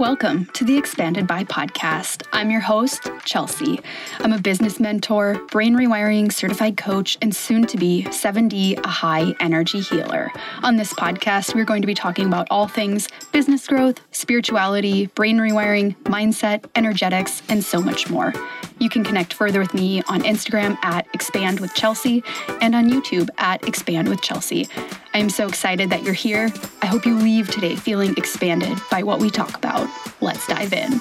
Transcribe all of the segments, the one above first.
Welcome to the Expanded by podcast. I'm your host, Chelsea. I'm a business mentor, brain rewiring certified coach, and soon to be 7D, a high energy healer. On this podcast, we're going to be talking about all things business growth, spirituality, brain rewiring, mindset, energetics, and so much more. You can connect further with me on Instagram at Expand with Chelsea and on YouTube at Expand with Chelsea. I am so excited that you're here. I hope you leave today feeling expanded by what we talk about. Let's dive in.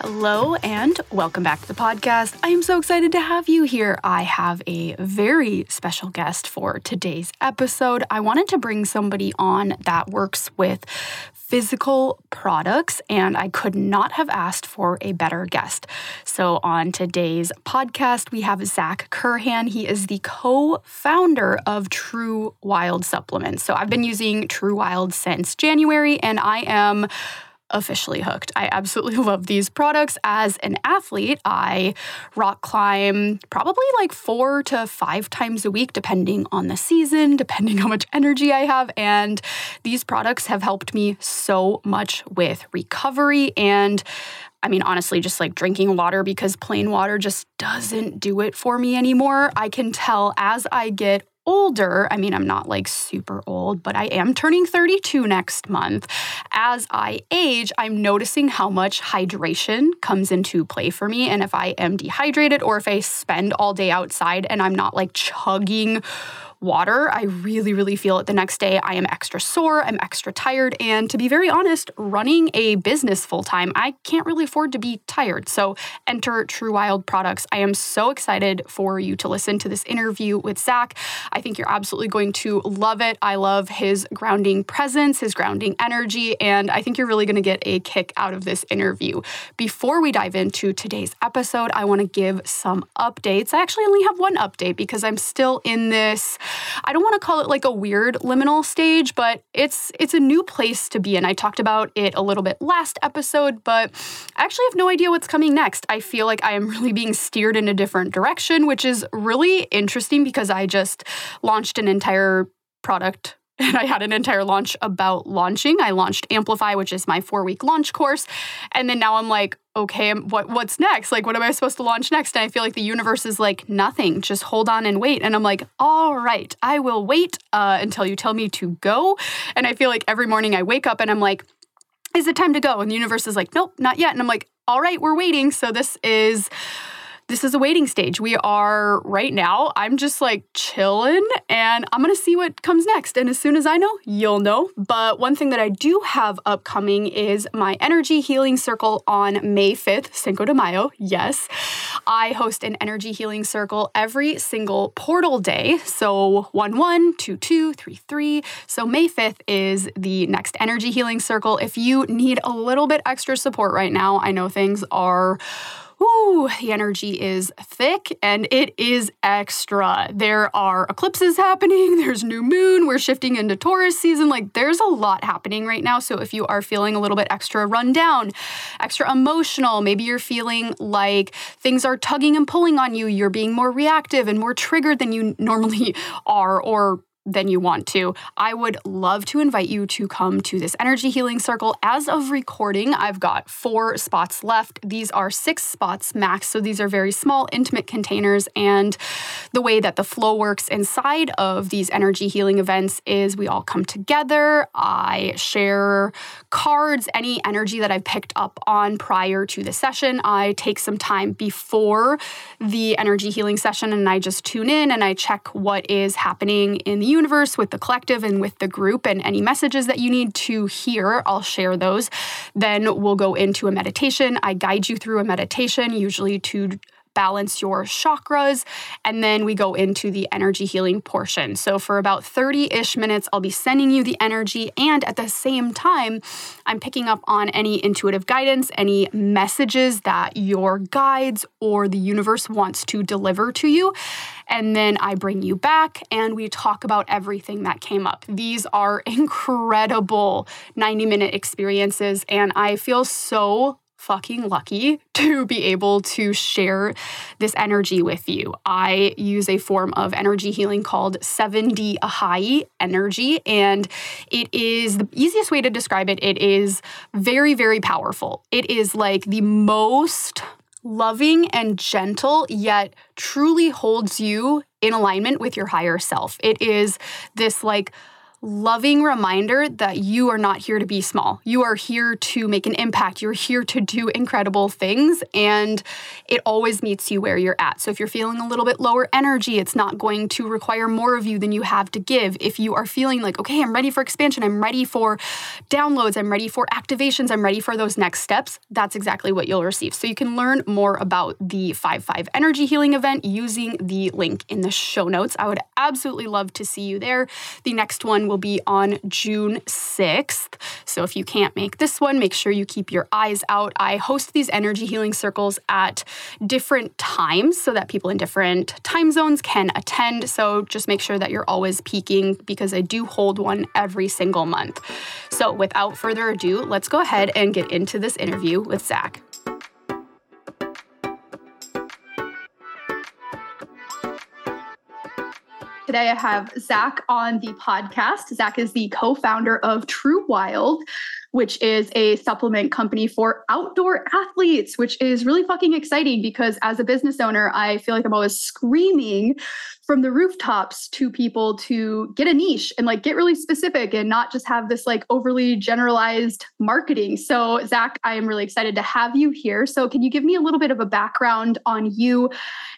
Hello and welcome back to the podcast. I am so excited to have you here. I have a very special guest for today's episode. I wanted to bring somebody on that works with physical products, and I could not have asked for a better guest. So, on today's podcast, we have Zac Curhan. He is the co founder of TruWild Supplements. So, I've been using TruWild since January, and I am officially hooked. I absolutely love these products. As an athlete, I rock climb probably like four to five times a week, depending on the season, depending how much energy I have. And these products have helped me so much with recovery and I mean, honestly, just like drinking water because plain water just doesn't do it for me anymore. I can tell as I get older, I mean, I'm not like super old, but I am turning 32 next month. As I age, I'm noticing how much hydration comes into play for me. And if I am dehydrated or if I spend all day outside and I'm not like chugging water, I really, really feel it the next day. I am extra sore, I'm extra tired. And to be very honest, running a business full time, I can't really afford to be tired. So enter TruWild products. I am so excited for you to listen to this interview with Zac. I think you're absolutely going to love it. I love his grounding presence, his grounding energy, and I think you're really going to get a kick out of this interview. Before we dive into today's episode, I want to give some updates. I actually only have one update because I'm still in this I don't want to call it like a weird liminal stage, but it's it's a new place to be in. I talked about it a little bit last episode, but I actually have no idea what's coming next. I feel like I am really being steered in a different direction, which is really interesting because I just launched an entire product and I had an entire launch about launching. I launched Amplify, which is my four week launch course. And then now I'm like, okay, what what's next? Like, what am I supposed to launch next? And I feel like the universe is like, nothing, just hold on and wait. And I'm like, all right, I will wait uh, until you tell me to go. And I feel like every morning I wake up and I'm like, is it time to go? And the universe is like, nope, not yet. And I'm like, all right, we're waiting. So this is this is a waiting stage. We are right now, I'm just like chilling and I'm gonna see what comes next. And as soon as I know, you'll know. But one thing that I do have upcoming is my energy healing circle on May 5th, Cinco de Mayo. Yes, I host an energy healing circle every single portal day. So 1 1, 2 2, 3 3. So May 5th is the next energy healing circle. If you need a little bit extra support right now, I know things are Ooh, the energy is thick and it is extra. There are eclipses happening, there's new moon, we're shifting into Taurus season. Like there's a lot happening right now. So if you are feeling a little bit extra run down, extra emotional, maybe you're feeling like things are tugging and pulling on you, you're being more reactive and more triggered than you normally are, or than you want to, I would love to invite you to come to this energy healing circle. As of recording, I've got four spots left. These are six spots max, so these are very small, intimate containers. And the way that the flow works inside of these energy healing events is we all come together. I share cards, any energy that I've picked up on prior to the session. I take some time before the energy healing session and I just tune in and I check what is happening in the universe, with the collective, and with the group. And any messages that you need to hear, I'll share those. Then we'll go into a meditation. I guide you through a meditation, usually to balance your chakras. And then we go into the energy healing portion. So, for about 30 ish minutes, I'll be sending you the energy. And at the same time, I'm picking up on any intuitive guidance, any messages that your guides or the universe wants to deliver to you. And then I bring you back and we talk about everything that came up. These are incredible 90 minute experiences. And I feel so fucking lucky to be able to share this energy with you. I use a form of energy healing called 7D Ahai energy, and it is the easiest way to describe it. It is very, very powerful. It is like the most loving and gentle, yet truly holds you in alignment with your higher self. It is this like loving reminder that you are not here to be small. You are here to make an impact. You're here to do incredible things, and it always meets you where you're at. So, if you're feeling a little bit lower energy, it's not going to require more of you than you have to give. If you are feeling like, okay, I'm ready for expansion, I'm ready for downloads, I'm ready for activations, I'm ready for those next steps, that's exactly what you'll receive. So, you can learn more about the 5 5 energy healing event using the link in the show notes. I would absolutely love to see you there. The next one will will be on June 6th. So if you can't make this one, make sure you keep your eyes out. I host these energy healing circles at different times so that people in different time zones can attend. So just make sure that you're always peeking because I do hold one every single month. So without further ado, let's go ahead and get into this interview with Zac. Today I have Zac on the podcast. Zac is the co founder of TruWild, which is a supplement company for outdoor athletes, which is really fucking exciting because as a business owner, I feel like I'm always screaming from the rooftops to people to get a niche and like get really specific and not just have this like overly generalized marketing. So, Zac, I am really excited to have you here. So, can you give me a little bit of a background on you?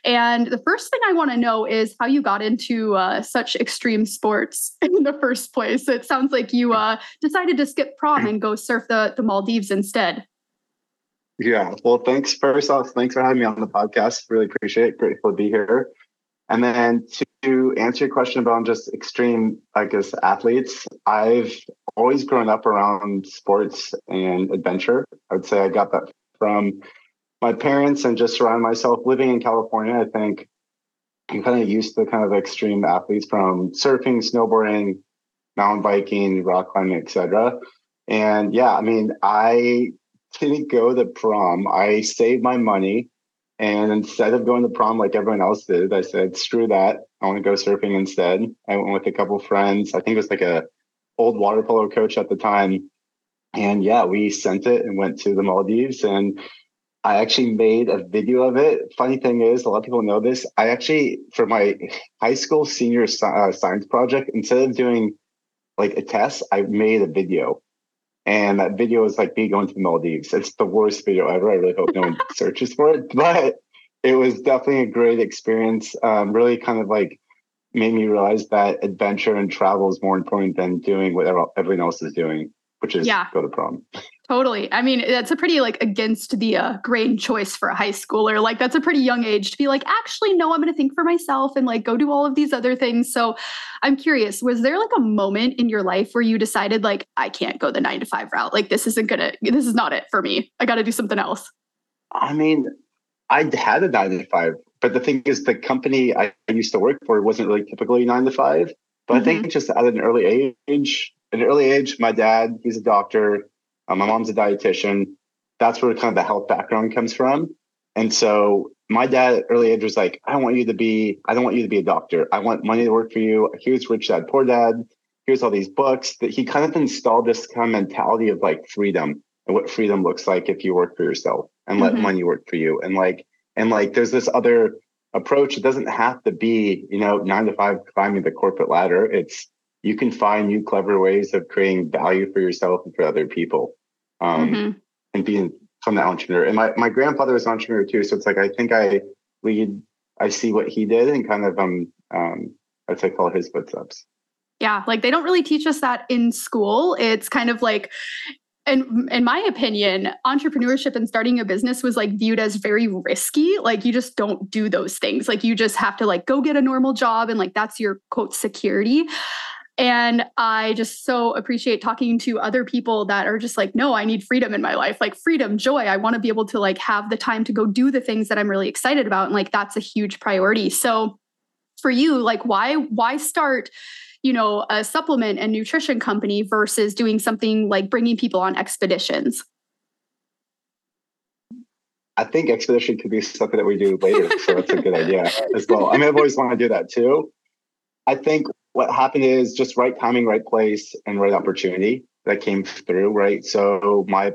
And the first thing I want to know is how you got into uh, such extreme sports in the first place. It sounds like you uh, decided to skip prom and go surf the, the Maldives instead. Yeah. Well, thanks. First off, thanks for having me on the podcast. Really appreciate it. Grateful to be here. And then to answer your question about just extreme, I guess, athletes, I've always grown up around sports and adventure. I would say I got that from my parents and just surround myself living in California. I think I'm kind of used to kind of extreme athletes from surfing, snowboarding, mountain biking, rock climbing, etc. And yeah, I mean, I didn't go to prom. I saved my money and instead of going to prom like everyone else did, I said, screw that. I want to go surfing instead. I went with a couple friends. I think it was like a old water polo coach at the time. And yeah, we sent it and went to the Maldives. And I actually made a video of it. Funny thing is, a lot of people know this. I actually, for my high school senior uh, science project, instead of doing like a test, I made a video and that video is like me going to the Maldives. It's the worst video ever. I really hope no one searches for it, but it was definitely a great experience. Um, really kind of like made me realize that adventure and travel is more important than doing what everyone else is doing, which is yeah. go to prom. Totally. I mean, that's a pretty like against the uh, grain choice for a high schooler. Like that's a pretty young age to be like, actually, no, I'm going to think for myself and like go do all of these other things. So I'm curious, was there like a moment in your life where you decided like, I can't go the nine to five route. Like this isn't going to, this is not it for me. I got to do something else. I mean, I had a nine to five, but the thing is the company I used to work for wasn't really typically nine to five. But mm-hmm. I think mm-hmm. just at an early age, at an early age, my dad, he's a doctor uh, my mom's a dietitian. That's where kind of the health background comes from. And so my dad at early age was like, I don't want you to be, I don't want you to be a doctor. I want money to work for you. Here's rich dad, poor dad. Here's all these books that he kind of installed this kind of mentality of like freedom and what freedom looks like if you work for yourself and let mm-hmm. money work for you. And like, and like there's this other approach. It doesn't have to be, you know, nine to five climbing the corporate ladder. It's you can find new clever ways of creating value for yourself and for other people um, mm-hmm. and being from the entrepreneur. And my, my grandfather was an entrepreneur too. So it's like, I think I lead, I see what he did and kind of, um, um, I'd say follow his footsteps. Yeah. Like they don't really teach us that in school. It's kind of like, and in my opinion, entrepreneurship and starting a business was like viewed as very risky. Like you just don't do those things. Like you just have to like go get a normal job and like that's your quote security. And I just so appreciate talking to other people that are just like, no, I need freedom in my life, like freedom, joy. I want to be able to like have the time to go do the things that I'm really excited about. And like that's a huge priority. So for you, like why, why start, you know, a supplement and nutrition company versus doing something like bringing people on expeditions? I think expedition could be something that we do later. So that's a good idea as well. I mean, I've always wanted to do that too. I think what happened is just right timing, right place, and right opportunity that came through. Right. So my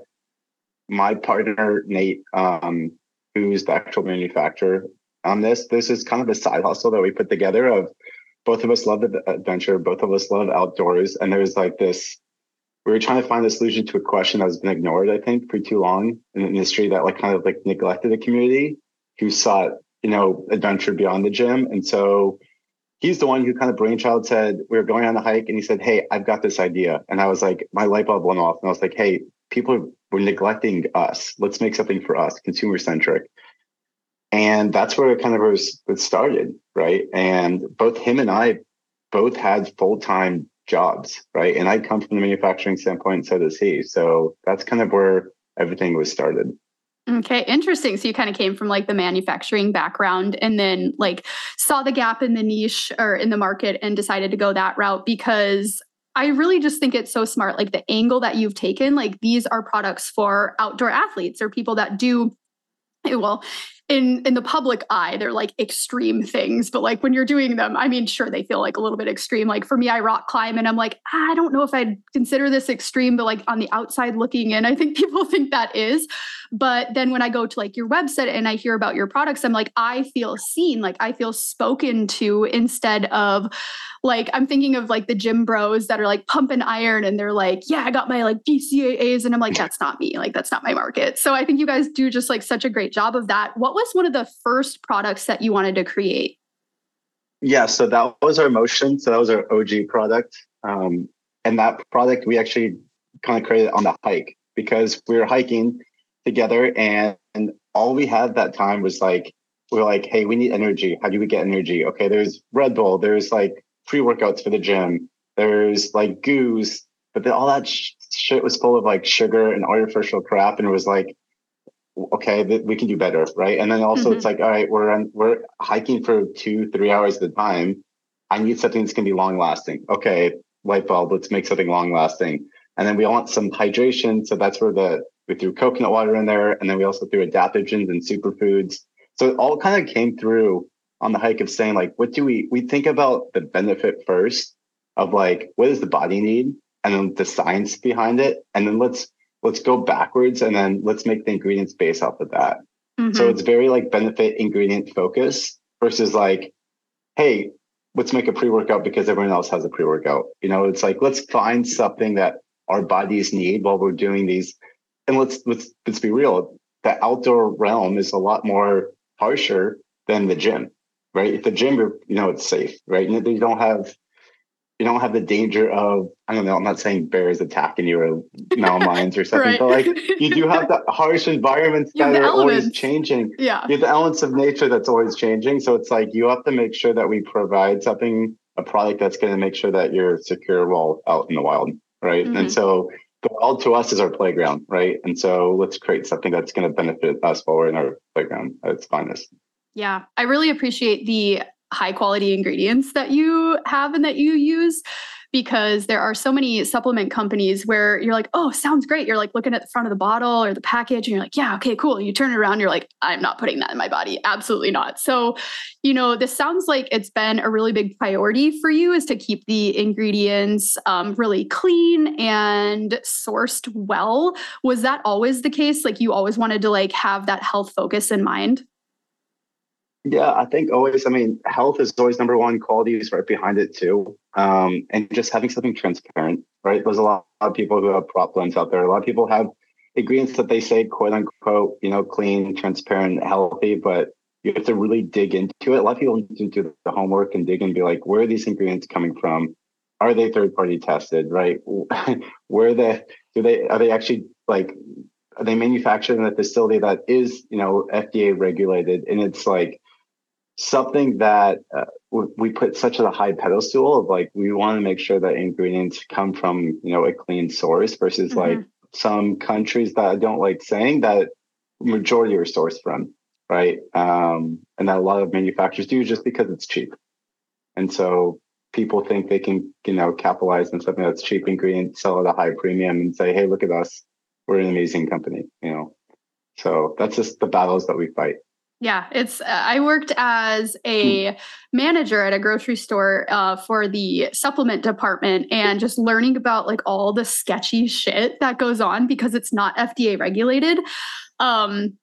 my partner Nate, um, who's the actual manufacturer on this, this is kind of a side hustle that we put together. Of both of us love the adventure, both of us love outdoors, and there's like this we were trying to find a solution to a question that has been ignored, I think, for too long in an industry that like kind of like neglected the community who sought, you know, adventure beyond the gym. And so he's the one who kind of brainchild said, we were going on a hike and he said, Hey, I've got this idea. And I was like, my light bulb went off. And I was like, Hey, people were neglecting us. Let's make something for us, consumer centric. And that's where it kind of was it started, right? And both him and I both had full-time jobs, right? And I come from the manufacturing standpoint, so does he. So that's kind of where everything was started. Okay, interesting. So you kind of came from like the manufacturing background and then like saw the gap in the niche or in the market and decided to go that route because I really just think it's so smart. Like the angle that you've taken, like these are products for outdoor athletes or people that do well in in the public eye they're like extreme things but like when you're doing them i mean sure they feel like a little bit extreme like for me i rock climb and i'm like ah, i don't know if i'd consider this extreme but like on the outside looking in i think people think that is but then when i go to like your website and i hear about your products i'm like i feel seen like i feel spoken to instead of like I'm thinking of like the gym bros that are like pumping iron and they're like, yeah, I got my like BCAAs. And I'm like, that's not me. Like, that's not my market. So I think you guys do just like such a great job of that. What was one of the first products that you wanted to create? Yeah, so that was our motion. So that was our OG product. Um, and that product we actually kind of created on the hike because we were hiking together and, and all we had that time was like, we are like, hey, we need energy. How do we get energy? Okay, there's Red Bull, there's like pre workouts for the gym. There's like goos, but all that sh- shit was full of like sugar and artificial crap. And it was like, okay, we can do better, right? And then also mm-hmm. it's like, all right, we're on, we're hiking for two, three hours at a time. I need something that's going to be long lasting. Okay, light bulb, let's make something long lasting. And then we want some hydration. So that's where the, we threw coconut water in there. And then we also threw adaptogens and superfoods. So it all kind of came through on the hike of saying like, what do we, we think about the benefit first of like, what does the body need? And then the science behind it. And then let's, let's go backwards and then let's make the ingredients based off of that. Mm-hmm. So it's very like benefit ingredient focus versus like, hey, let's make a pre-workout because everyone else has a pre-workout. You know, it's like let's find something that our bodies need while we're doing these. And let's let's let's be real. The outdoor realm is a lot more harsher than the gym right? At the gym, you know, it's safe, right? And you don't have you don't have the danger of I don't know. I'm not saying bears attacking you or mountain lions or something, right. but like you do have the harsh environments that are always changing. Yeah, you have the elements of nature that's always changing. So it's like you have to make sure that we provide something, a product that's going to make sure that you're secure while out in the wild, right? Mm-hmm. And so the wild to us is our playground, right? And so let's create something that's going to benefit us while we're in our playground at its finest. Yeah, I really appreciate the high quality ingredients that you have and that you use because there are so many supplement companies where you're like, oh, sounds great. You're like looking at the front of the bottle or the package and you're like, yeah, okay, cool. You turn it around, you're like, I'm not putting that in my body. Absolutely not. So, you know, this sounds like it's been a really big priority for you is to keep the ingredients um, really clean and sourced well. Was that always the case? Like you always wanted to like have that health focus in mind? Yeah, I think always, I mean, health is always number one, quality is right behind it too. Um, and just having something transparent, right? There's a lot of people who have prop blends out there. A lot of people have ingredients that they say, quote unquote, you know, clean, transparent, healthy, but you have to really dig into it. A lot of people need to do the homework and dig and be like, where are these ingredients coming from? Are they third party tested, right? where the do they are they actually like are they manufactured in a facility that is, you know, FDA regulated? And it's like something that uh, we put such a high pedestal of like we want to make sure that ingredients come from you know a clean source versus mm-hmm. like some countries that I don't like saying that majority are sourced from right um, and that a lot of manufacturers do just because it's cheap and so people think they can you know capitalize on something that's cheap ingredient sell at a high premium and say hey look at us we're an amazing company you know So that's just the battles that we fight. Yeah, it's. Uh, I worked as a manager at a grocery store uh, for the supplement department, and just learning about like all the sketchy shit that goes on because it's not FDA regulated. Um,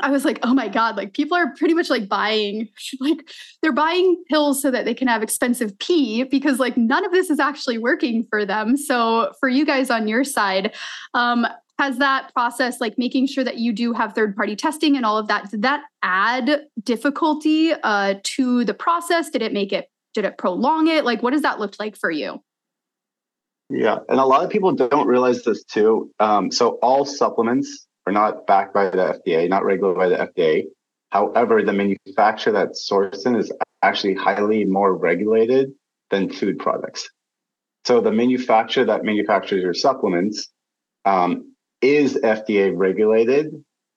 I was like, oh my God, like people are pretty much like buying, like they're buying pills so that they can have expensive pee because like none of this is actually working for them. So for you guys on your side, um, has that process like making sure that you do have third party testing and all of that did that add difficulty uh, to the process? Did it make it did it prolong it? Like what does that look like for you? Yeah and a lot of people don't realize this too. Um, so all supplements are not backed by the fda not regulated by the fda however the manufacturer that's sourced in is actually highly more regulated than food products. So the manufacturer that manufactures your supplements um, is FDA regulated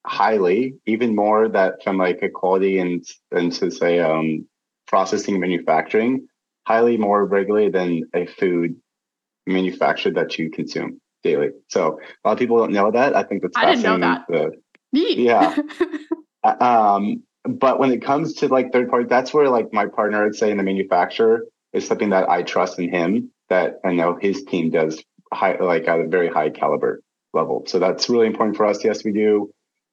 highly, even more that from like a quality and and to say um, processing manufacturing, highly more regulated than a food manufactured that you consume daily. So a lot of people don't know that. I think that's I didn't know that. The, Yeah. Uh, um, but when it comes to like third party, that's where like my partner I'd say in the manufacturer is something that I trust in him that I know his team does high like at a very high caliber level. So that's really important for us. Yes, we do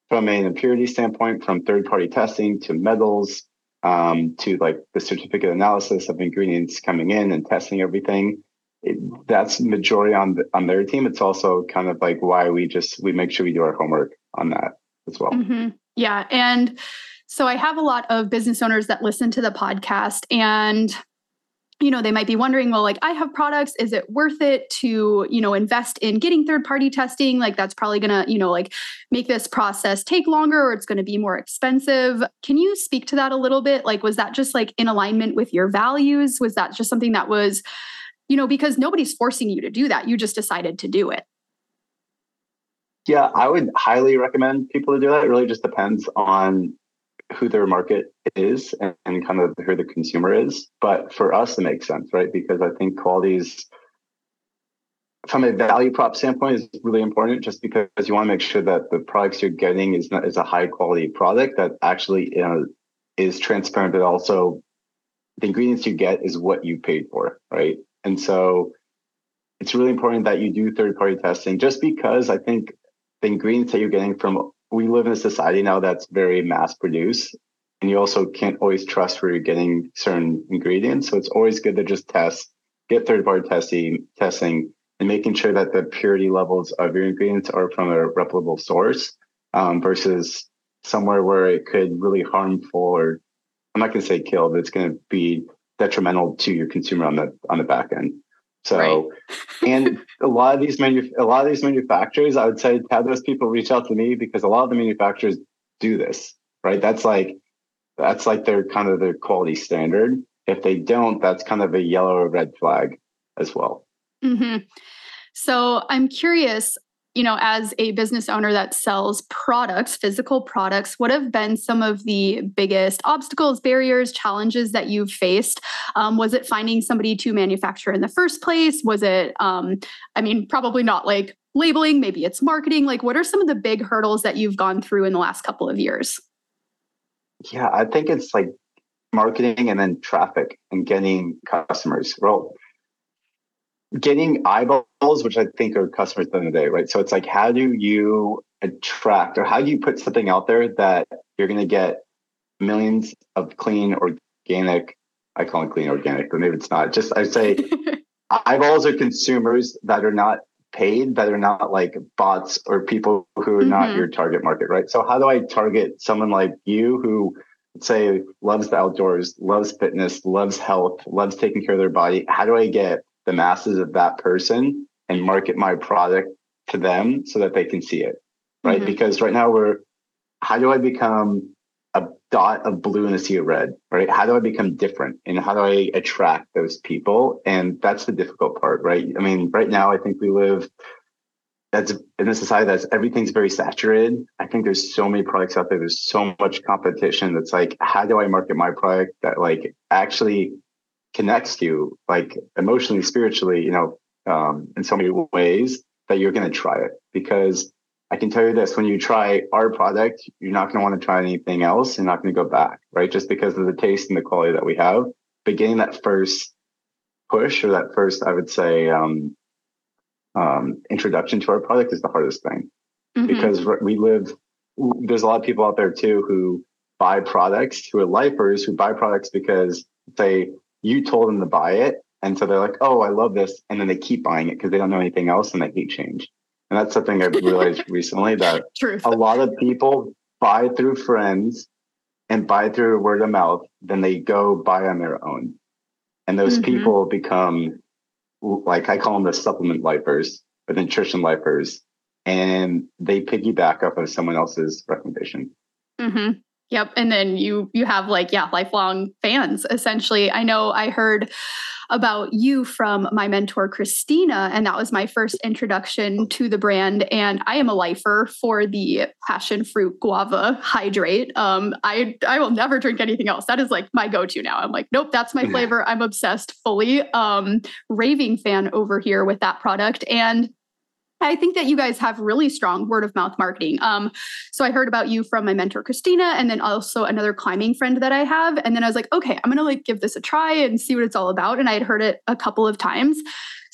from an impurity standpoint, from third party testing to metals um, to like the certificate analysis of ingredients coming in and testing everything. It, that's majority on the, on their team. It's also kind of like why we just we make sure we do our homework on that as well. Mm-hmm. Yeah, and so I have a lot of business owners that listen to the podcast, and you know they might be wondering well like i have products is it worth it to you know invest in getting third party testing? Like that's probably going to you know like make this process take longer or it's going to be more expensive. Can you speak to that a little bit? Like was that just like in alignment with your values? Was that just something that was you know because nobody's forcing you to do that. You just decided to do it. Yeah i would highly recommend people to do that. It really just depends on who their market is and, and, kind of who the consumer is. But for us, it makes sense, right? Because I think quality is, from a value prop standpoint, is really important. Just because you want to make sure that the products you're getting is not, is a high quality product that actually you know, is transparent, but also the ingredients you get is what you paid for, right? And so it's really important that you do third party testing. Just because I think the ingredients that you're getting from we live in a society now that's very mass produced and you also can't always trust where you're getting certain ingredients. So it's always good to just test get third party testing testing and making sure that the purity levels of your ingredients are from a reputable source um, versus somewhere where it could really harmful or i'm not going to say kill but it's going to be detrimental to your consumer on the on the back end so, right. and a lot of these manu- a lot of these manufacturers, I would say, have those people reach out to me because a lot of the manufacturers do this, right? That's like that's like their kind of their quality standard. If they don't, that's kind of a yellow or red flag as well. Mm-hmm. So I'm curious you know, as a business owner that sells products, physical products, what have been some of the biggest obstacles, barriers, challenges that you've faced? Um, was it finding somebody to manufacture in the first place? Was it, um, I mean, probably not like labeling, maybe it's marketing. Like, what are some of the big hurdles that you've gone through in the last couple of years? Yeah, I think it's like marketing and then traffic and getting customers. Well, getting eyeballs, which I think are customers at the end of the day, right? So it's like, how do you attract or how do you put something out there that you're going to get millions of clean, organic, I call it clean organic, but maybe it's not. Just I say eyeballs are consumers that are not paid, that are not like bots or people who are mm-hmm. not your target market, right? So how do I target someone like you who say loves the outdoors, loves fitness, loves health, loves taking care of their body? How do I get the masses of that person and market my product to them so that they can see it. Right. Mm-hmm. Because right now we're, how do I become a dot of blue in a sea of red? Right. How do I become different and how do I attract those people? And that's the difficult part. Right. I mean, right now, I think we live that's in a society that's everything's very saturated. I think there's so many products out there. There's so much competition. That's like, how do I market my product that like actually connects you like emotionally, spiritually, you know, um, in so many ways that you're going to try it because I can tell you this when you try our product, you're not going to want to try anything else. You're not going to go back, right? Just because of the taste and the quality that we have. But getting that first push or that first, I would say, um, um, introduction to our product is the hardest thing mm-hmm. because we live, there's a lot of people out there too who buy products who are lifers who buy products because say you told them to buy it. And so they're like, oh, I love this. And then they keep buying it because they don't know anything else and they hate change. And that's something I've realized recently that Truth. a lot of people buy through friends and buy through word of mouth, then they go buy on their own. And those mm-hmm. people become like I call them the supplement lifers or the nutrition lifers, and they piggyback off of someone else's recommendation. Mm-hmm. Yep. And then you you have like, yeah, lifelong fans essentially. I know I heard about you from my mentor Christina and that was my first introduction to the brand and I am a lifer for the passion fruit guava hydrate. Um I I will never drink anything else. That is like my go-to now. I'm like, nope, that's my flavor. I'm obsessed fully. Um raving fan over here with that product and I think that you guys have really strong word of mouth marketing. Um, so I heard about you from my mentor Christina, and then also another climbing friend that I have. And then I was like, okay, I'm gonna like give this a try and see what it's all about. And I had heard it a couple of times.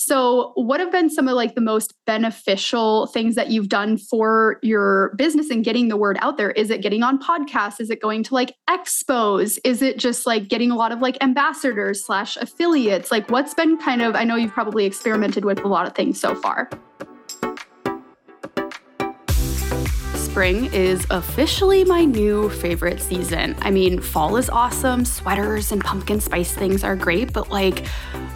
So, what have been some of like the most beneficial things that you've done for your business and getting the word out there? Is it getting on podcasts? Is it going to like expos? Is it just like getting a lot of like ambassadors slash affiliates? Like, what's been kind of? I know you've probably experimented with a lot of things so far. Spring is officially my new favorite season. I mean, fall is awesome, sweaters and pumpkin spice things are great, but like,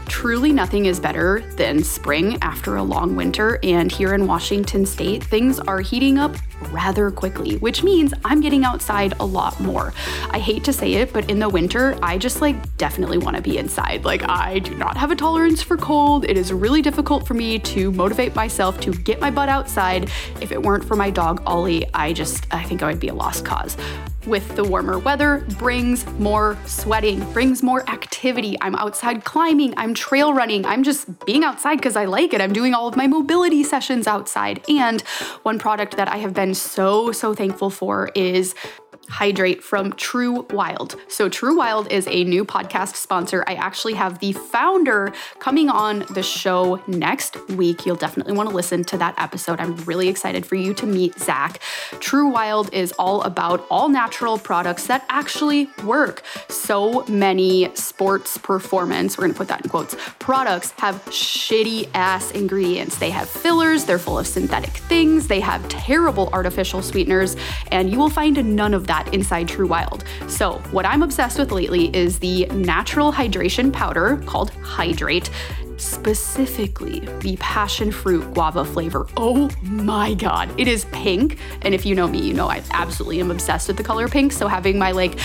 truly nothing is better than spring after a long winter. And here in Washington state, things are heating up rather quickly, which means I'm getting outside a lot more. I hate to say it, but in the winter, I just like definitely want to be inside. Like, I do not have a tolerance for cold. It is really difficult for me to motivate myself to get my butt outside. If it weren't for my dog, Ollie, I just, I think I would be a lost cause with the warmer weather brings more sweating, brings more activity. I'm outside climbing, I'm trail running, I'm just being outside because I like it. I'm doing all of my mobility sessions outside. And one product that I have been so, so thankful for is Hydrate from TruWild. So, TruWild is a new podcast sponsor. I actually have the founder coming on the show next week. You'll definitely want to listen to that episode. I'm really excited for you to meet Zac. True Wild is all about all natural products that actually work. So many sports performance, we're going to put that in quotes, products have shitty ass ingredients. They have fillers, they're full of synthetic things, they have terrible artificial sweeteners, and you will find none of that that inside TruWild. So, what I'm obsessed with lately is the natural hydration powder called Hydrate specifically the passion fruit guava flavor. Oh my god, it is pink. And if you know me, you know I absolutely am obsessed with the color pink. So having my like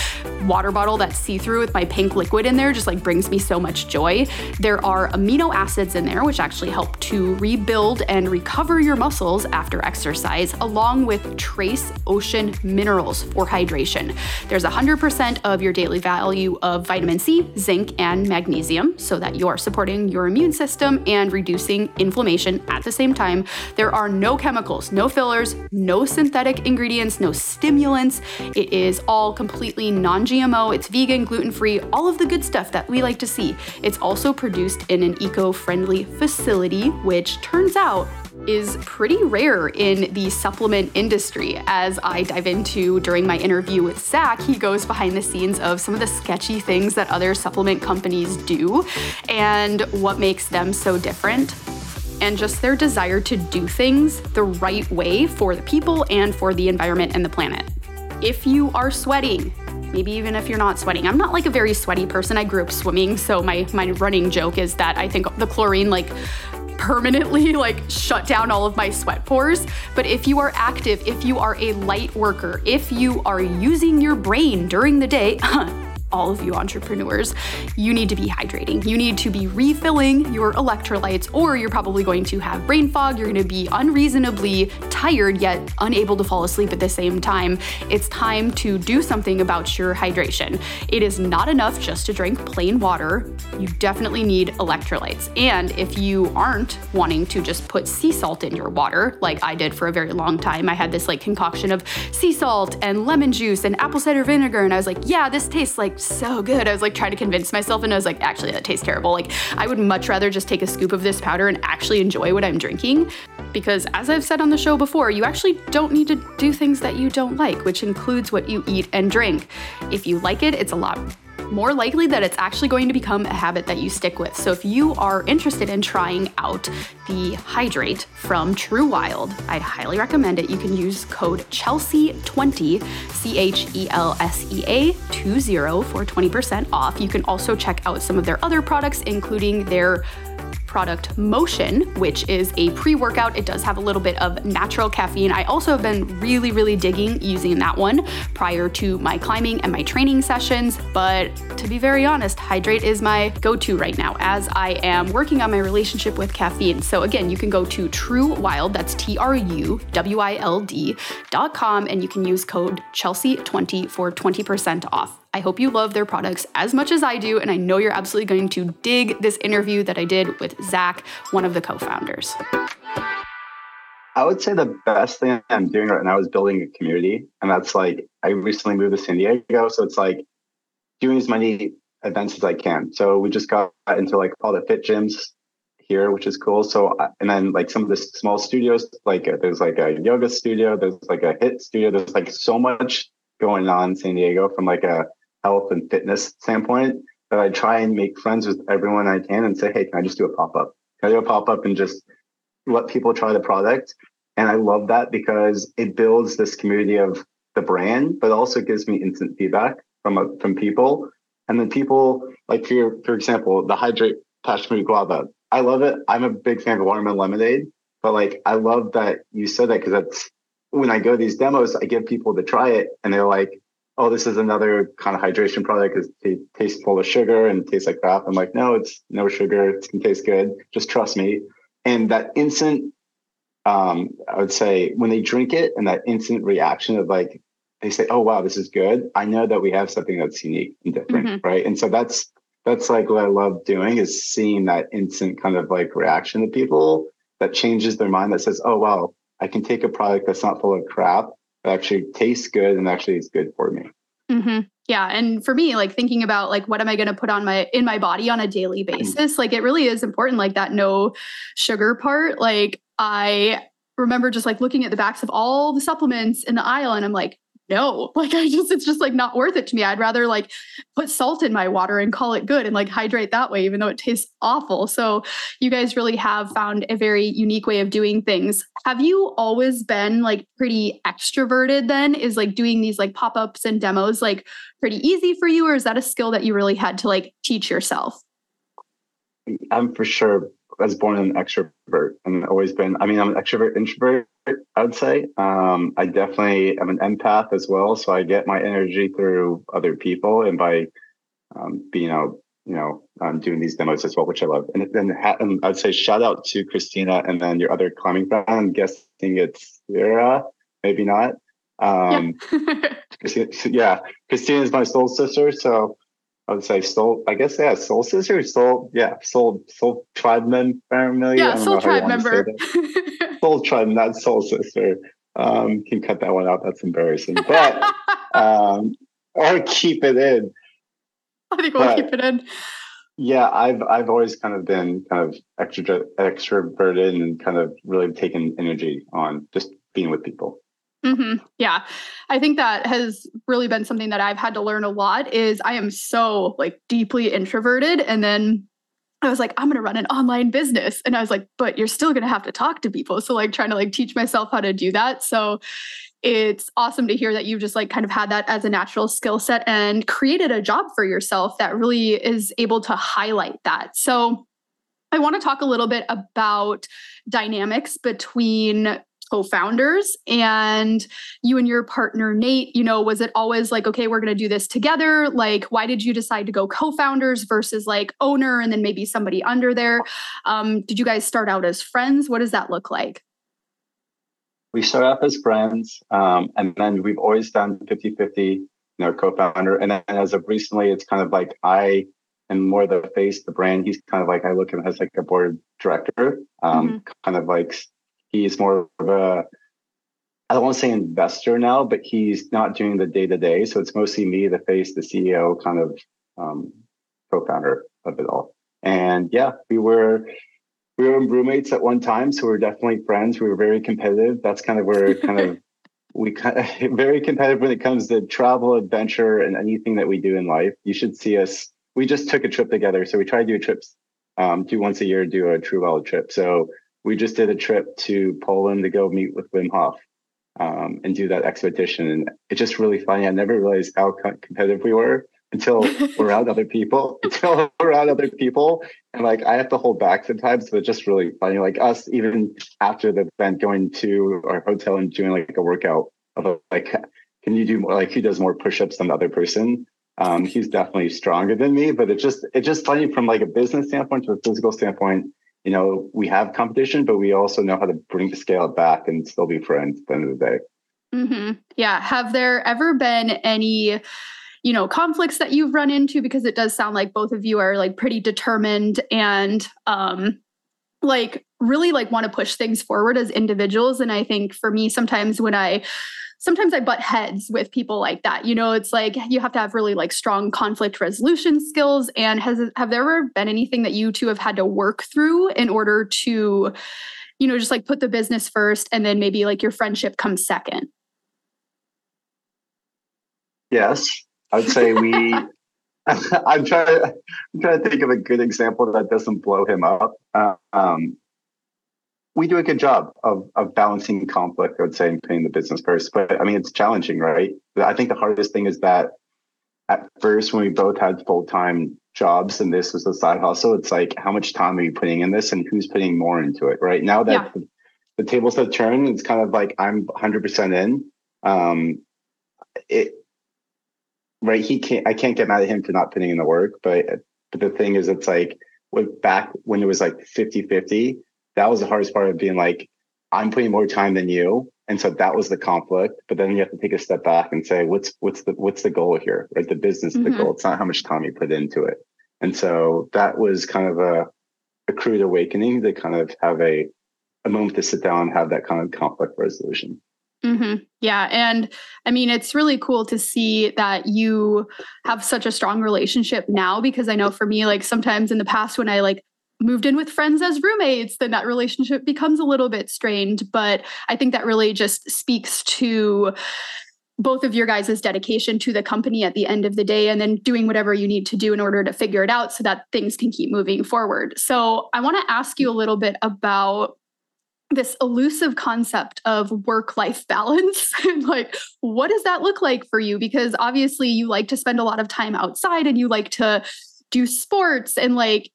water bottle that's see through with my pink liquid in there just like brings me so much joy. There are amino acids in there, which actually help to rebuild and recover your muscles after exercise, along with trace ocean minerals for hydration. There's 100% of your daily value of vitamin C, zinc, and magnesium so that you are supporting your immune immune system and reducing inflammation at the same time. There are no chemicals, no fillers, no synthetic ingredients, no stimulants. It is all completely non GMO, it's vegan, gluten free, all of the good stuff that we like to see. It's also produced in an eco friendly facility, which turns out is pretty rare in the supplement industry. As I dive into during my interview with Zac, he goes behind the scenes of some of the sketchy things that other supplement companies do and what makes them so different and just their desire to do things the right way for the people and for the environment and the planet. If you are sweating, maybe even if you're not sweating. I'm not like a very sweaty person. I grew up swimming, so my my running joke is that I think the chlorine like permanently like shut down all of my sweat pores. But if you are active, if you are a light worker, if you are using your brain during the day, all of you entrepreneurs, you need to be hydrating. You need to be refilling your electrolytes, or you're probably going to have brain fog. You're going to be unreasonably tired, yet unable to fall asleep at the same time. It's time to do something about your hydration. It is not enough just to drink plain water. You definitely need electrolytes. And if you aren't wanting to just put sea salt in your water, like I did for a very long time, I had this like concoction of sea salt and lemon juice and apple cider vinegar, and I was like, yeah, this tastes like so good. I was like trying to convince myself, and I was like, actually, that tastes terrible. Like, I would much rather just take a scoop of this powder and actually enjoy what I'm drinking. Because as I've said on the show before, you actually don't need to do things that you don't like, which includes what you eat and drink. If you like it, it's a lot more likely that it's actually going to become a habit that you stick with. So if you are interested in trying out the Hydrate from TruWild, I'd highly recommend it. You can use code Chelsea20, C H E L S E A 20 for 20% off. You can also check out some of their other products, including their product Motion, which is a pre workout. It does have a little bit of natural caffeine. I also have been really, really digging using that one prior to my climbing and my training sessions. But to be very honest, Hydrate is my go to right now as I am working on my relationship with caffeine. So again, you can go to TruWild, that's T R U W I L D.com, and you can use code Chelsea20 for 20% off. I hope you love their products as much as I do, and I know you're absolutely going to dig this interview that I did with Zac, one of the co founders. I would say the best thing I'm doing right now is building a community. And that's like, I recently moved to San Diego. So it's like doing as many events as I can. So we just got into like all the fit gyms here, which is cool. So, uh, and then like some of the small studios, like uh, there's like a yoga studio, there's like a HIIT studio, there's like so much going on in San Diego from like a health and fitness standpoint that I try and make friends with everyone I can and say, hey, can I just do a pop up? Can I do a pop up and just let people try the product? And I love that because it builds this community of the brand, but also gives me instant feedback from a, from people. And then people like for for example, the hydrate passion fruit guava. I love it. I'm a big fan of watermelon lemonade, but like I love that you said that because that's when I go to these demos, I give people to try it and they're like, oh, this is another kind of hydration product because it tastes full of sugar and tastes like crap. I'm like, no, it's no sugar. It can taste good. Just trust me. And that instant, um, I would say when they drink it and that instant reaction of like, they say, oh, wow, this is good. I know that we have something that's unique and different. Mm-hmm. Right. And so that's, that's like what I love doing is seeing that instant kind of like reaction to people that changes their mind that says, oh, wow, I can take a product that's not full of crap actually tastes good and actually is good for me. Mm-hmm. Yeah, and for me, like thinking about like what am I going to put on my in my body on a daily mm. basis, like it really is important. Like that no sugar part. Like I remember just like looking at the backs of all the supplements in the aisle, and I'm like, no, like I just, it's just like not worth it to me. I'd rather like put salt in my water and call it good and like hydrate that way, even though it tastes awful. So you guys really have found a very unique way of doing things. Have you always been like pretty extroverted then? Is like doing these like pop ups and demos like pretty easy for you? Or is that a skill that you really had to like teach yourself? I'm for sure was born an extrovert and always been. I mean, I'm an extrovert introvert. I would say um, I definitely am an empath as well. So I get my energy through other people and by um, being out, you know, um, doing these demos as well, which I love. And then and I'd say shout out to Christina and then your other climbing friend. I'm guessing it's Sarah, maybe not. Um, yeah. yeah, Christina is my soul sister. So I would say soul. I guess yeah, soul sister, soul. Yeah, soul soul tribe member. Yeah, soul tribe member. soul tribe, not soul sister. Um, can cut that one out. That's embarrassing. But um, or keep it in. I think we'll but, keep it in. Yeah, I've I've always kind of been kind of extra extroverted and kind of really taken energy on just being with people. Mm-hmm. Yeah. I think that has really been something that I've had to learn a lot is I am so like deeply introverted and then I was like I'm going to run an online business and I was like but you're still going to have to talk to people so like trying to like teach myself how to do that so it's awesome to hear that you've just like kind of had that as a natural skill set and created a job for yourself that really is able to highlight that. So I want to talk a little bit about dynamics between co-founders and you and your partner Nate, you know, was it always like, okay, we're going to do this together? Like, why did you decide to go co-founders versus like owner and then maybe somebody under there? Um, did you guys start out as friends? What does that look like? We started off as friends, um, and then we've always done 50 50, you know, co founder. And then as of recently, it's kind of like I am more the face, the brand. He's kind of like, I look at him as like a board director, um, mm-hmm. kind of like he's more of a, I don't want to say investor now, but he's not doing the day to day. So it's mostly me, the face, the CEO, kind of um, co founder of it all. And yeah, we were we were roommates at one time, so we are definitely friends. We were very competitive. That's kind of where kind of we kind of very competitive when it comes to travel, adventure, and anything that we do in life. You should see us. We just took a trip together, so we try to do trips, um, do once a year, do a TruWild trip. So we just did a trip to Poland to go meet with Wim Hof um, and do that expedition, and it's just really funny. I never realized how competitive we were until we're around other people, until we're around other people. And like I have to hold back sometimes, but it's just really funny. Like us, even after the event, going to our hotel and doing like a workout of like, can you do more? Like who does more push-ups than the other person? Um, he's definitely stronger than me, but it's just it's just funny from like a business standpoint to a physical standpoint. You know, we have competition, but we also know how to bring the scale back and still be friends at the end of the day. Mm-hmm. Yeah. Have there ever been any you know conflicts that you've run into because it does sound like both of you are like pretty determined and um like really like want to push things forward as individuals and i think for me sometimes when i sometimes i butt heads with people like that you know it's like you have to have really like strong conflict resolution skills and has have there ever been anything that you two have had to work through in order to you know just like put the business first and then maybe like your friendship comes second yes I would say we. I'm trying. To, I'm trying to think of a good example that doesn't blow him up. Um, we do a good job of of balancing conflict. I would say and putting the business first, but I mean it's challenging, right? I think the hardest thing is that at first, when we both had full time jobs and this was a side hustle, it's like how much time are you putting in this, and who's putting more into it? Right now that yeah. the, the tables have turned, it's kind of like I'm 100 percent in. Um, it right he can't i can't get mad at him for not putting in the work but but the thing is it's like back when it was like 50 50 that was the hardest part of being like i'm putting more time than you and so that was the conflict but then you have to take a step back and say what's what's the what's the goal here right the business mm-hmm. the goal it's not how much time you put into it and so that was kind of a a crude awakening to kind of have a a moment to sit down and have that kind of conflict resolution Mm-hmm. Yeah. And I mean, it's really cool to see that you have such a strong relationship now because I know for me, like sometimes in the past when I like moved in with friends as roommates, then that relationship becomes a little bit strained. But I think that really just speaks to both of your guys' dedication to the company at the end of the day and then doing whatever you need to do in order to figure it out so that things can keep moving forward. So I want to ask you a little bit about this elusive concept of work life balance and like what does that look like for you because obviously you like to spend a lot of time outside and you like to do sports and like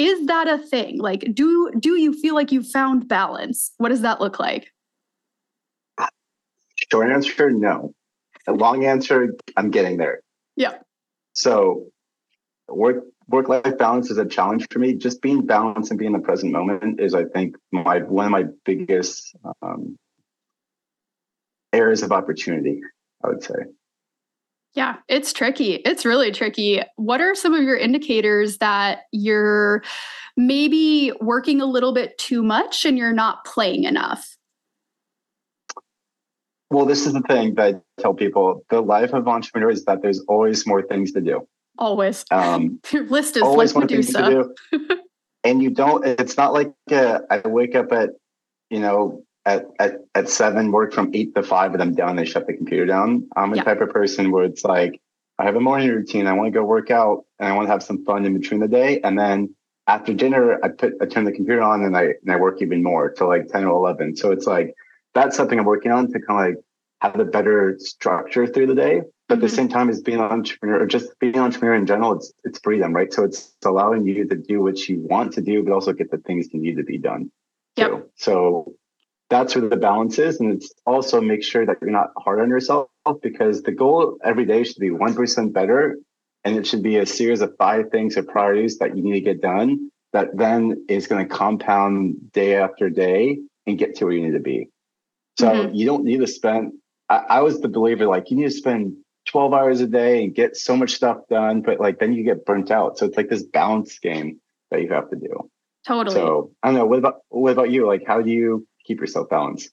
is that a thing like do do you feel like you found balance what does that look like short answer no a long answer i'm getting there yeah so work work life balance is a challenge for me. Just being balanced and being in the present moment is, I think, my one of my biggest um, areas of opportunity. I would say. Yeah, it's tricky. It's really tricky. What are some of your indicators that you're maybe working a little bit too much and you're not playing enough? Well, this is the thing that I tell people the life of entrepreneur is that there's always more things to do. Always. Um, Your list is always like Medusa. and you don't, it's not like uh, I wake up at, you know, at, at, at seven, work from eight to five, and I'm done. They shut the computer down. I'm a yeah. type of person where it's like, I have a morning routine. I want to go work out and I want to have some fun in between the day. And then after dinner, I put, I turn the computer on and I, and I work even more till like 10 or 11. So it's like, that's something I'm working on to kind of like have a better structure through the day. But at the mm-hmm. same time as being an entrepreneur or just being an entrepreneur in general, it's it's freedom, right? So it's allowing you to do what you want to do, but also get the things you need to be done. Yep. Too. So that's where the balance is. And it's also make sure that you're not hard on yourself because the goal every day should be 1% better. And it should be a series of five things or priorities that you need to get done that then is going to compound day after day and get to where you need to be. So mm-hmm. you don't need to spend, I, I was the believer like you need to spend 12 hours a day and get so much stuff done, but like then you get burnt out. So it's like this balance game that you have to do. Totally. So I don't know. What about what about you? Like, how do you keep yourself balanced?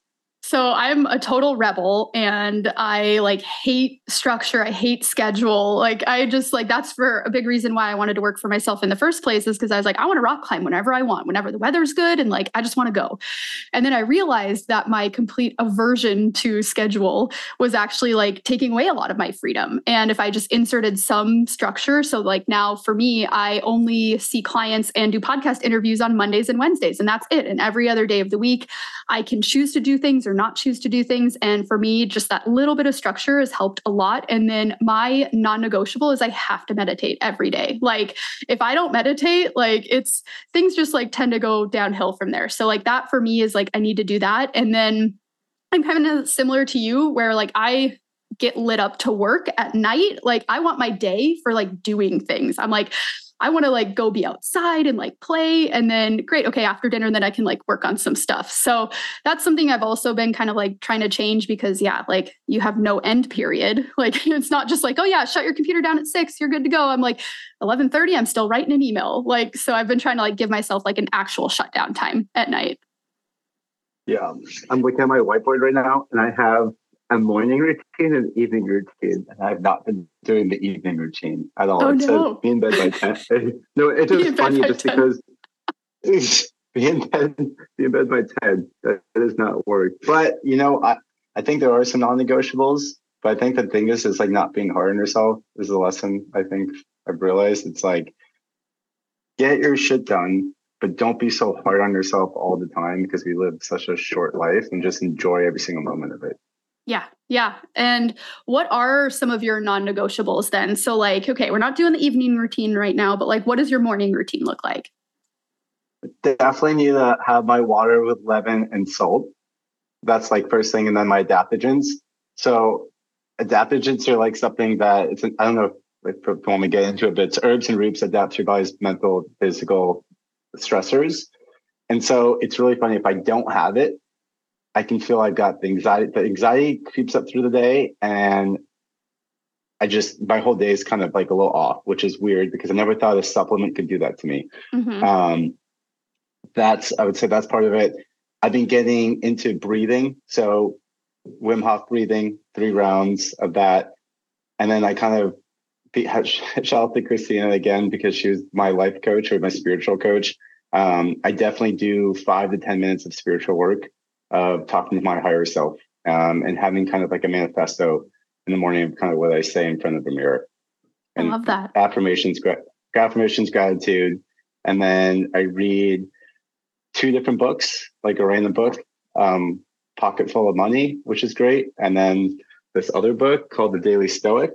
So I'm a total rebel and I like hate structure. I hate schedule. Like I just like that's for a big reason why I wanted to work for myself in the first place is because I was like, I want to rock climb whenever I want, whenever the weather's good. And like I just want to go. And then I realized that my complete aversion to schedule was actually like taking away a lot of my freedom. And if I just inserted some structure, so like now for me, I only see clients and do podcast interviews on Mondays and Wednesdays, and that's it. And every other day of the week, I can choose to do things or not choose to do things. And for me, just that little bit of structure has helped a lot. And then my non negotiable is I have to meditate every day. Like if I don't meditate, like it's things just like tend to go downhill from there. So, like that for me is like I need to do that. And then I'm kind of similar to you where like I get lit up to work at night. Like I want my day for like doing things. I'm like, I want to like go be outside and like play. And then great, okay, after dinner, then I can like work on some stuff. So that's something I've also been kind of like trying to change because yeah, like you have no end period. Like it's not just like, oh yeah, shut your computer down at six, you're good to go. I'm like 11:30, I'm still writing an email. Like, so I've been trying to like give myself like an actual shutdown time at night. Yeah. I'm looking at my whiteboard right now and I have a morning routine and evening routine, and I've not been doing the evening routine at all. Oh, it no. be in bed by 10. no, it's just funny just 10. because be in bed, be in bed by 10. That, that does not work. But, you know, I, I think there are some non negotiables, but I think the thing is, is like not being hard on yourself is the lesson I think I've realized. It's like, get your shit done, but don't be so hard on yourself all the time because we live such a short life and just enjoy every single moment of it. Yeah. Yeah. And what are some of your non negotiables then? So, like, okay, we're not doing the evening routine right now, but like, what does your morning routine look like? Definitely need to have my water with lemon and salt. That's like first thing. And then my adaptogens. So, adaptogens are like something that it's, an, I don't know if, you want to get into it, but it's herbs and roots adapt your body's mental, physical stressors. And so, it's really funny if I don't have it, I can feel I've got the anxiety. The anxiety creeps up through the day, and I just my whole day is kind of like a little off, which is weird because I never thought a supplement could do that to me. Mm-hmm. Um, that's I would say that's part of it. I've been getting into breathing, so Wim Hof breathing, three rounds of that, and then I kind of shout out to Christina again because she was my life coach or my spiritual coach. Um, I definitely do five to ten minutes of spiritual work of talking to my higher self um, and having kind of like a manifesto in the morning of kind of what I say in front of the mirror. And I love that. Affirmations, affirmations, gratitude. And then I read two different books, like a random book, um, Pocket Full of Money, which is great. And then this other book called The Daily Stoic.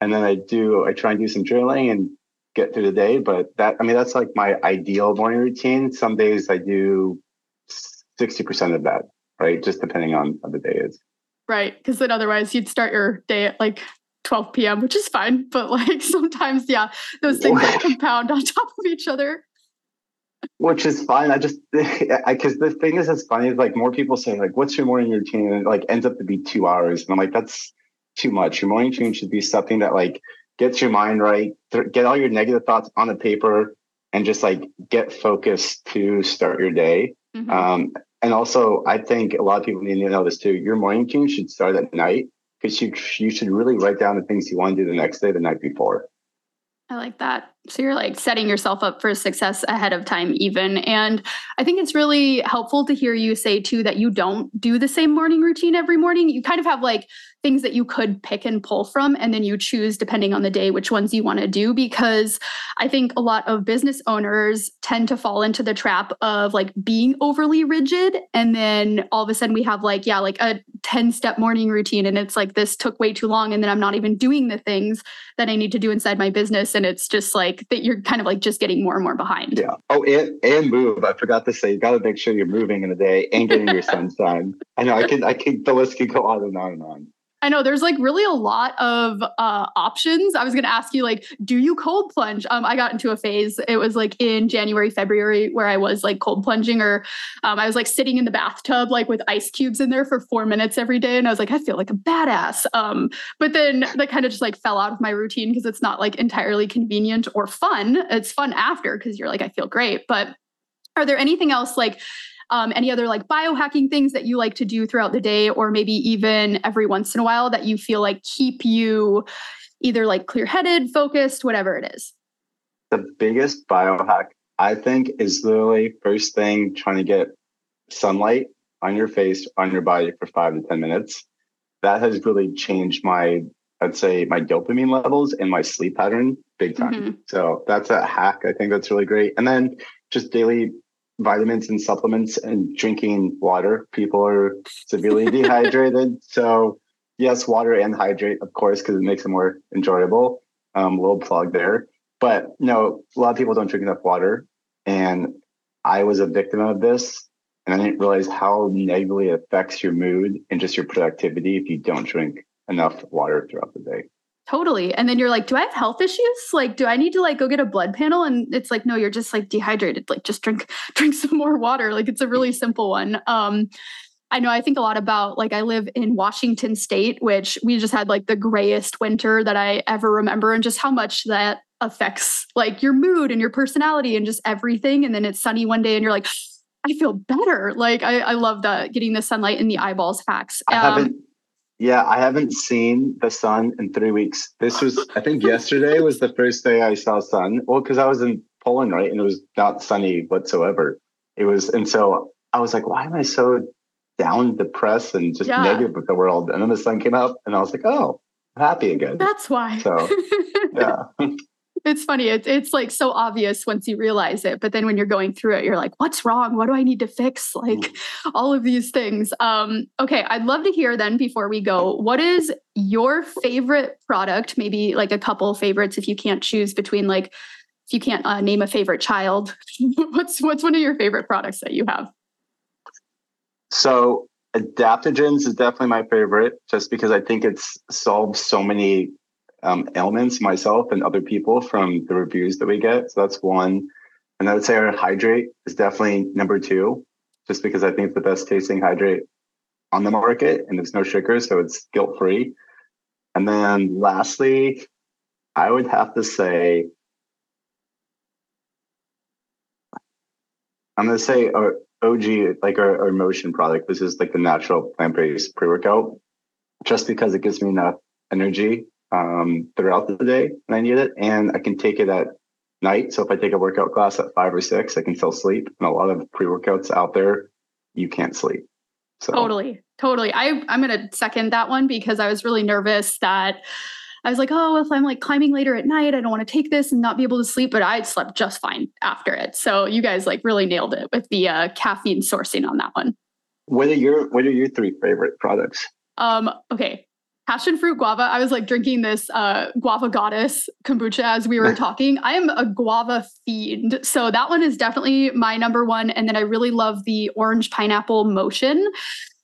And then I do, I try and do some journaling and get through the day. But that, I mean, that's like my ideal morning routine. Some days I do 60% of that, right? Just depending on how the day is. Right. Because then otherwise you'd start your day at like 12 p.m., which is fine. But like sometimes, yeah, those things compound on top of each other. Which is fine. I just, because the thing is, that's funny is like more people say, like, what's your morning routine? And it like ends up to be two hours. And I'm like, that's too much. Your morning routine should be something that like gets your mind right, get all your negative thoughts on the paper, and just like get focused to start your day. Mm-hmm. Um, and also, I think a lot of people need to know this too. Your morning routine should start at night because you you should really write down the things you want to do the next day, the night before. I like that. So you're like setting yourself up for success ahead of time, even. And I think it's really helpful to hear you say too that you don't do the same morning routine every morning. You kind of have like things that you could pick and pull from, and then you choose depending on the day which ones you want to do. Because I think a lot of business owners tend to fall into the trap of like being overly rigid. And then all of a sudden we have like, yeah, like a 10 step morning routine and it's like this took way too long and then I'm not even doing the things that I need to do inside my business and it's just like that you're kind of like just getting more and more behind. Yeah. Oh, and and move. I forgot to say you got to make sure you're moving in a day and getting your sunshine. I know I can I can the list can go on and on and on. I know there's like really a lot of uh, options. I was going to ask you, like, do you cold plunge? Um, I got into a phase. It was like in January, February, where I was like cold plunging, or um, I was like sitting in the bathtub, like with ice cubes in there for four minutes every day, and I was like, I feel like a badass. Um, but then that kind of just like fell out of my routine because it's not like entirely convenient or fun. It's fun after because you're like, I feel great, but are there anything else like um, any other like biohacking things that you like to do throughout the day, or maybe even every once in a while that you feel like keep you either like clear headed, focused, whatever it is? The biggest biohack, I think, is literally first thing trying to get sunlight on your face, on your body for five to 10 minutes. That has really changed my, I'd say, my dopamine levels and my sleep pattern big time. Mm-hmm. So that's a hack. I think that's really great. And then just daily vitamins and supplements and drinking water. People are severely dehydrated. So, yes, water and hydrate, of course, because it makes it more enjoyable. Um, little plug there. But no, a lot of people don't drink enough water. And I was a victim of this. And I didn't realize how negatively it affects your mood and just your productivity if you don't drink enough water throughout the day. Totally. And then you're like, do I have health issues? Like, do I need to like go get a blood panel? And it's like, no, you're just like dehydrated. Like just drink, drink some more water. Like it's a really simple one. Um, I know I think a lot about like I live in Washington state, which we just had like the grayest winter that I ever remember, and just how much that affects like your mood and your personality and just everything. And then it's sunny one day and you're like, I feel better. Like I, I love the getting the sunlight in the eyeballs facts. Um, I haven't yeah, I haven't seen the sun in three weeks. This was, I think, yesterday was the first day I saw sun. Well, because I was in Poland, right, and it was not sunny whatsoever. It was, and so I was like, why am I so down, depressed, and just yeah. negative with the world? And then the sun came up, and I was like, oh, I'm happy again. That's why. So, yeah. It's funny. It's it's like so obvious once you realize it, but then when you're going through it, you're like, "What's wrong? What do I need to fix?" Like mm. all of these things. Um, okay, I'd love to hear then before we go, what is your favorite product? Maybe like a couple favorites if you can't choose between like if you can't uh, name a favorite child. what's what's one of your favorite products that you have? So adaptogens is definitely my favorite, just because I think it's solves so many um, ailments myself and other people from the reviews that we get. So that's one. And I would say our hydrate is definitely number two, just because I think it's the best tasting hydrate on the market and there's no sugar, so it's guilt free. And then lastly, I would have to say, I'm going to say our OG, like our, our motion product. This is like the natural plant based pre workout, just because it gives me enough energy um, throughout the day when I need it, and I can take it at night. So if I take a workout class at five or six, I can still sleep. And a lot of pre workouts out there, you can't sleep. So totally, totally. I I'm gonna second that one because I was really nervous that. I was like, oh, if I'm like climbing later at night, I don't want to take this and not be able to sleep. But I slept just fine after it. So you guys like really nailed it with the uh, caffeine sourcing on that one. What are your What are your three favorite products? Um. Okay passion fruit guava. I was like drinking this uh, guava goddess kombucha as we were talking. I am a guava fiend. So that one is definitely my number one. And then I really love the orange pineapple motion.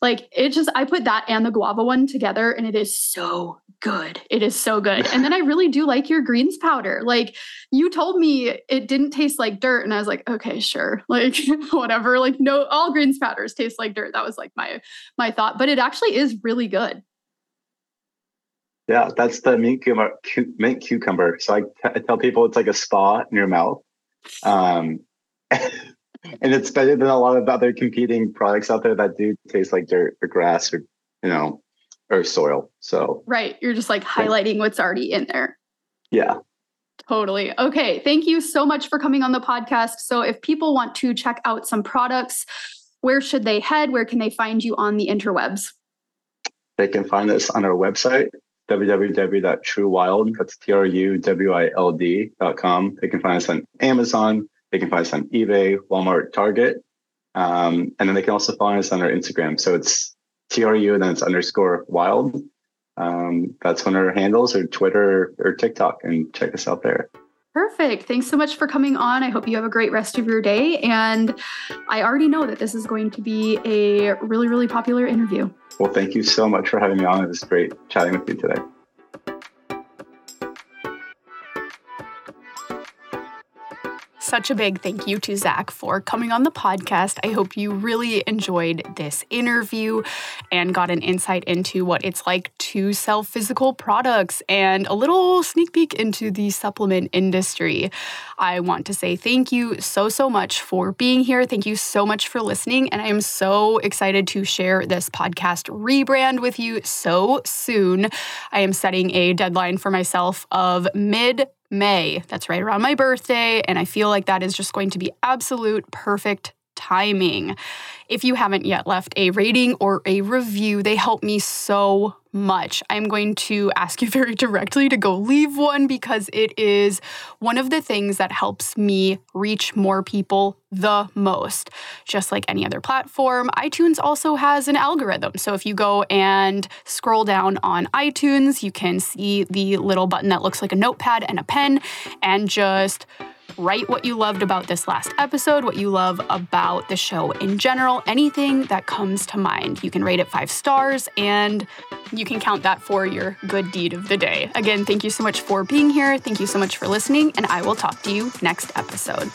Like it just, I put that and the guava one together and it is so good. It is so good. And then I really do like your greens powder. Like you told me it didn't taste like dirt. And I was like, okay, sure. Like whatever. Like no, all greens powders taste like dirt. That was like my, my thought, but it actually is really good. Yeah, that's the mint cucumber. Mint cucumber. So I, t- I tell people it's like a spa in your mouth, um, and it's better than a lot of other competing products out there that do taste like dirt or grass or you know or soil. So right, you're just like highlighting what's already in there. Yeah. Totally. Okay. Thank you so much for coming on the podcast. So, if people want to check out some products, where should they head? Where can they find you on the interwebs? They can find us on our website, www.truwild, that's T-R-U-W-I-L-D dot com. They can find us on Amazon. They can find us on eBay, Walmart, Target. Um, and then they can also find us on our Instagram. So it's TRU, and then it's underscore wild. Um, that's one of our handles, or Twitter or TikTok, and check us out there. Perfect. Thanks so much for coming on. I hope you have a great rest of your day. And I already know that this is going to be a really, really popular interview. Well, thank you so much for having me on. It was great chatting with you today. Such a big thank you to Zac for coming on the podcast. I hope you really enjoyed this interview and got an insight into what it's like to sell physical products and a little sneak peek into the supplement industry. I want to say thank you so, so much for being here. Thank you so much for listening. And I am so excited to share this podcast rebrand with you so soon. I am setting a deadline for myself of mid May. That's right around my birthday. And I feel like that is just going to be absolute perfect timing. If you haven't yet left a rating or a review, they help me so much. I'm going to ask you very directly to go leave one because it is one of the things that helps me reach more people the most. Just like any other platform, iTunes also has an algorithm. So if you go and scroll down on iTunes, you can see the little button that looks like a notepad and a pen and just Write what you loved about this last episode, what you love about the show in general, anything that comes to mind. You can rate it five stars and you can count that for your good deed of the day. Again, thank you so much for being here. Thank you so much for listening, and I will talk to you next episode.